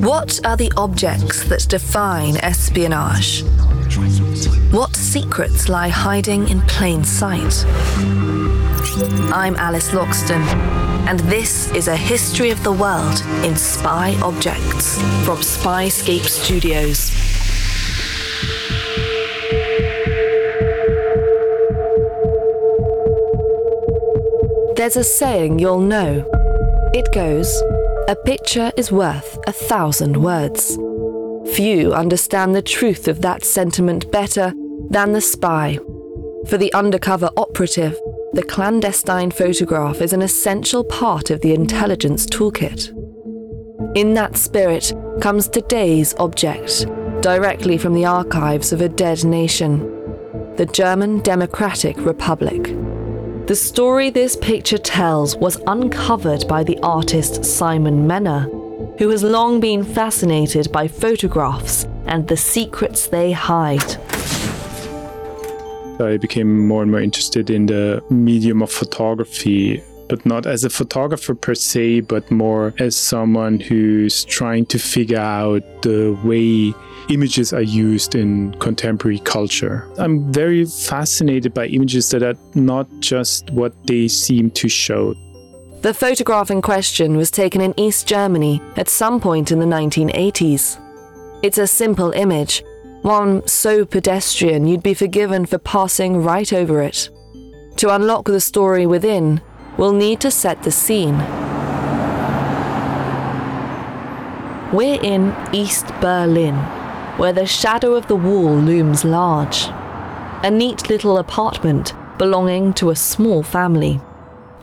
What are the objects that define espionage? What secrets lie hiding in plain sight? I'm Alice Loxton, and this is a history of the world in spy objects from Spyscape Studios. There's a saying you'll know. It goes, A picture is worth a thousand words. Few understand the truth of that sentiment better than the spy. For the undercover operative, the clandestine photograph is an essential part of the intelligence toolkit. In that spirit comes today's object, directly from the archives of a dead nation, the German Democratic Republic. The story this picture tells was uncovered by the artist Simon Menner, who has long been fascinated by photographs and the secrets they hide. I became more and more interested in the medium of photography, but not as a photographer per se, but more as someone who's trying to figure out the way images are used in contemporary culture. I'm very fascinated by images that are not just what they seem to show. The photograph in question was taken in East Germany at some point in the 1980s. It's a simple image, one so pedestrian you'd be forgiven for passing right over it. To unlock the story within, we'll need to set the scene. We're in East Berlin, where the shadow of the wall looms large. A neat little apartment belonging to a small family.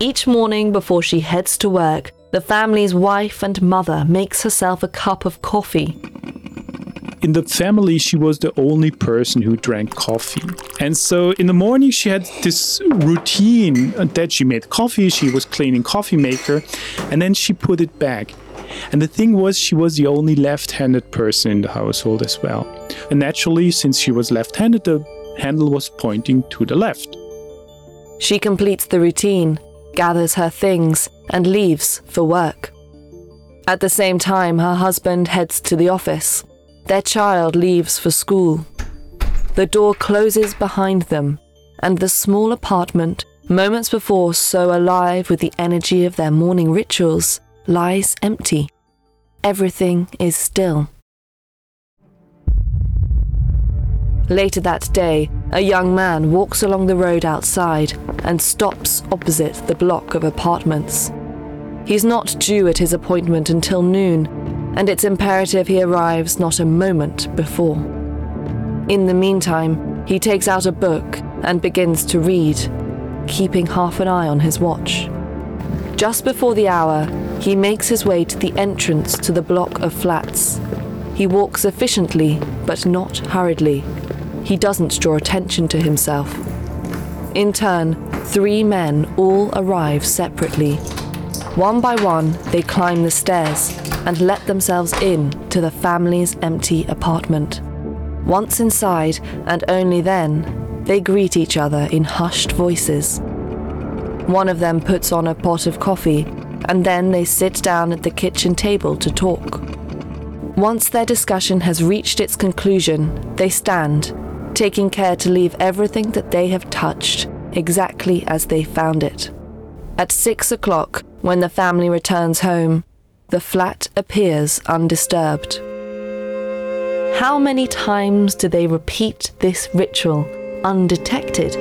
Each morning before she heads to work, the family's wife and mother makes herself a cup of coffee. In the family, she was the only person who drank coffee. And so in the morning, she had this routine that she made coffee, she was cleaning coffee maker, and then she put it back. And the thing was, she was the only left handed person in the household as well. And naturally, since she was left handed, the handle was pointing to the left. She completes the routine, gathers her things, and leaves for work. At the same time, her husband heads to the office. Their child leaves for school. The door closes behind them, and the small apartment, moments before so alive with the energy of their morning rituals, lies empty. Everything is still. Later that day, a young man walks along the road outside and stops opposite the block of apartments. He's not due at his appointment until noon, and it's imperative he arrives not a moment before. In the meantime, he takes out a book and begins to read, keeping half an eye on his watch. Just before the hour, he makes his way to the entrance to the block of flats. He walks efficiently, but not hurriedly. He doesn't draw attention to himself. In turn, three men all arrive separately. One by one, they climb the stairs and let themselves in to the family's empty apartment. Once inside, and only then, they greet each other in hushed voices. One of them puts on a pot of coffee, and then they sit down at the kitchen table to talk. Once their discussion has reached its conclusion, they stand, taking care to leave everything that they have touched exactly as they found it. At six o'clock, when the family returns home, the flat appears undisturbed. How many times do they repeat this ritual undetected?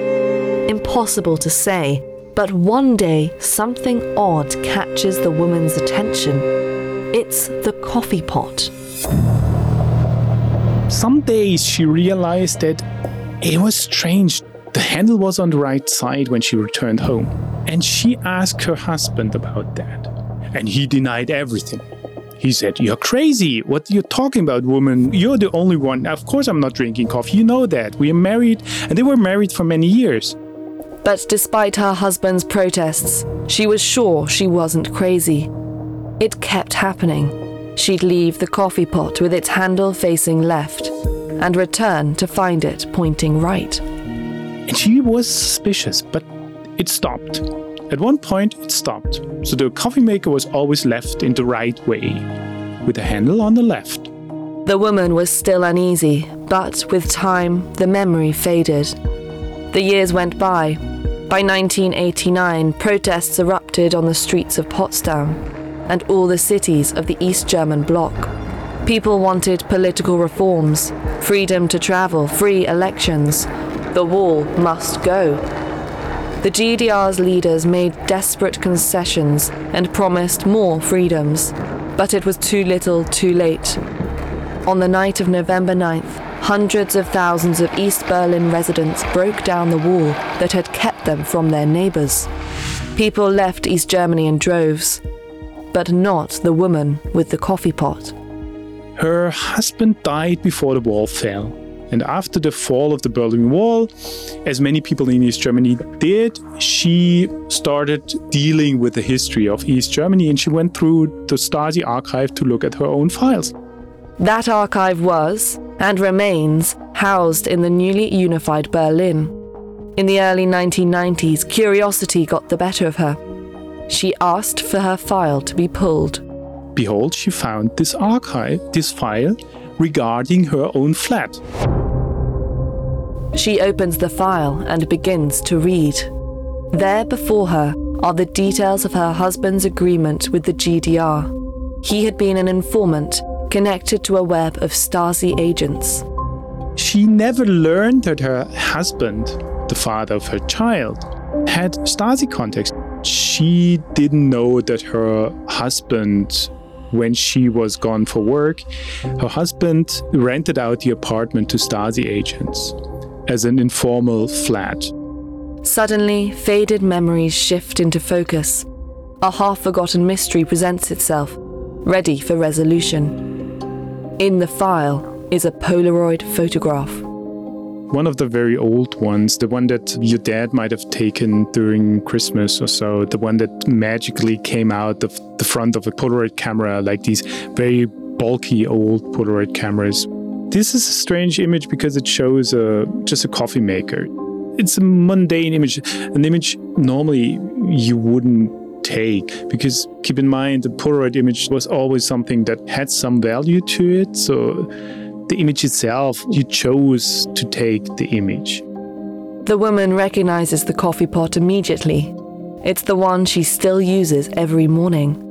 Impossible to say, but one day something odd catches the woman's attention. It's the coffee pot. Some days she realized that it was strange. The handle was on the right side when she returned home. And she asked her husband about that. And he denied everything. He said, You're crazy. What are you talking about, woman? You're the only one. Of course, I'm not drinking coffee. You know that. We are married, and they were married for many years. But despite her husband's protests, she was sure she wasn't crazy. It kept happening. She'd leave the coffee pot with its handle facing left and return to find it pointing right. And she was suspicious, but it stopped. At one point, it stopped. So the coffee maker was always left in the right way, with the handle on the left. The woman was still uneasy, but with time, the memory faded. The years went by. By 1989, protests erupted on the streets of Potsdam and all the cities of the East German bloc. People wanted political reforms, freedom to travel, free elections. The wall must go. The GDR's leaders made desperate concessions and promised more freedoms, but it was too little, too late. On the night of November 9th, hundreds of thousands of East Berlin residents broke down the wall that had kept them from their neighbors. People left East Germany in droves, but not the woman with the coffee pot. Her husband died before the wall fell. And after the fall of the Berlin Wall, as many people in East Germany did, she started dealing with the history of East Germany and she went through the Stasi archive to look at her own files. That archive was, and remains, housed in the newly unified Berlin. In the early 1990s, curiosity got the better of her. She asked for her file to be pulled. Behold, she found this archive, this file, regarding her own flat. She opens the file and begins to read. There before her are the details of her husband's agreement with the GDR. He had been an informant connected to a web of Stasi agents. She never learned that her husband, the father of her child, had Stasi contacts. She didn't know that her husband when she was gone for work, her husband rented out the apartment to Stasi agents as an informal flat. Suddenly, faded memories shift into focus. A half forgotten mystery presents itself, ready for resolution. In the file is a Polaroid photograph. One of the very old ones, the one that your dad might have taken during Christmas or so, the one that magically came out of the front of a Polaroid camera, like these very bulky old Polaroid cameras. This is a strange image because it shows a, just a coffee maker. It's a mundane image, an image normally you wouldn't take because keep in mind the Polaroid image was always something that had some value to it. So the image itself, you chose to take the image. The woman recognizes the coffee pot immediately. It's the one she still uses every morning.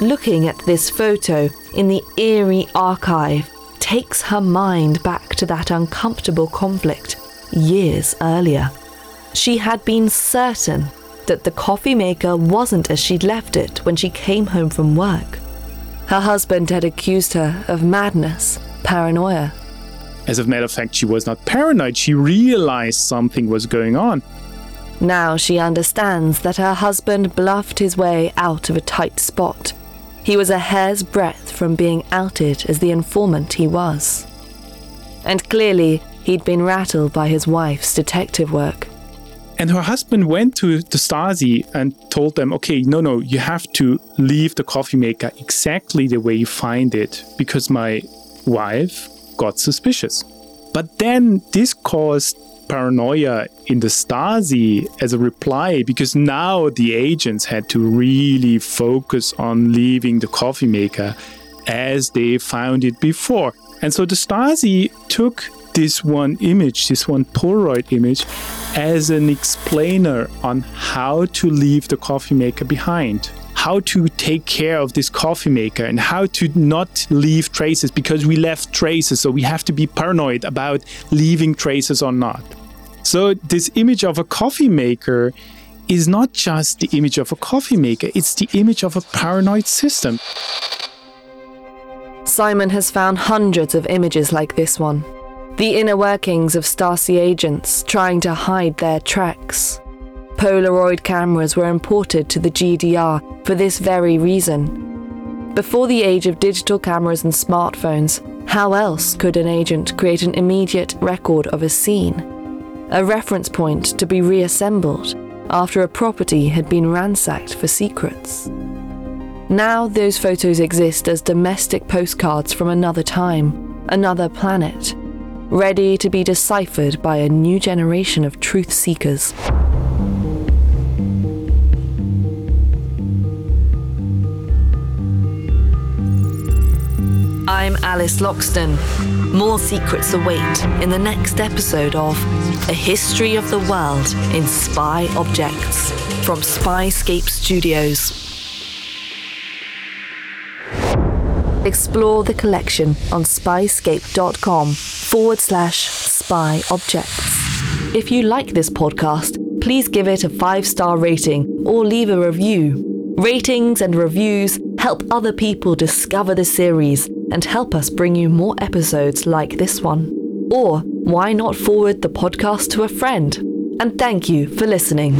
Looking at this photo in the eerie archive takes her mind back to that uncomfortable conflict years earlier. She had been certain that the coffee maker wasn't as she'd left it when she came home from work. Her husband had accused her of madness, paranoia. As a matter of fact, she was not paranoid, she realized something was going on. Now she understands that her husband bluffed his way out of a tight spot. He was a hair's breadth from being outed as the informant he was. And clearly, He'd been rattled by his wife's detective work. And her husband went to the Stasi and told them, okay, no, no, you have to leave the coffee maker exactly the way you find it because my wife got suspicious. But then this caused paranoia in the Stasi as a reply because now the agents had to really focus on leaving the coffee maker as they found it before. And so the Stasi took this one image, this one Polaroid image, as an explainer on how to leave the coffee maker behind how to take care of this coffee maker and how to not leave traces because we left traces. So we have to be paranoid about leaving traces or not. So this image of a coffee maker is not just the image of a coffee maker, it's the image of a paranoid system. Simon has found hundreds of images like this one. The inner workings of Stasi agents trying to hide their tracks. Polaroid cameras were imported to the GDR for this very reason. Before the age of digital cameras and smartphones, how else could an agent create an immediate record of a scene? A reference point to be reassembled after a property had been ransacked for secrets. Now those photos exist as domestic postcards from another time, another planet, ready to be deciphered by a new generation of truth seekers. I'm Alice Loxton. More secrets await in the next episode of A History of the World in Spy Objects from Spyscape Studios. Explore the collection on spyscape.com forward slash spy objects. If you like this podcast, please give it a five star rating or leave a review. Ratings and reviews help other people discover the series and help us bring you more episodes like this one. Or why not forward the podcast to a friend? And thank you for listening.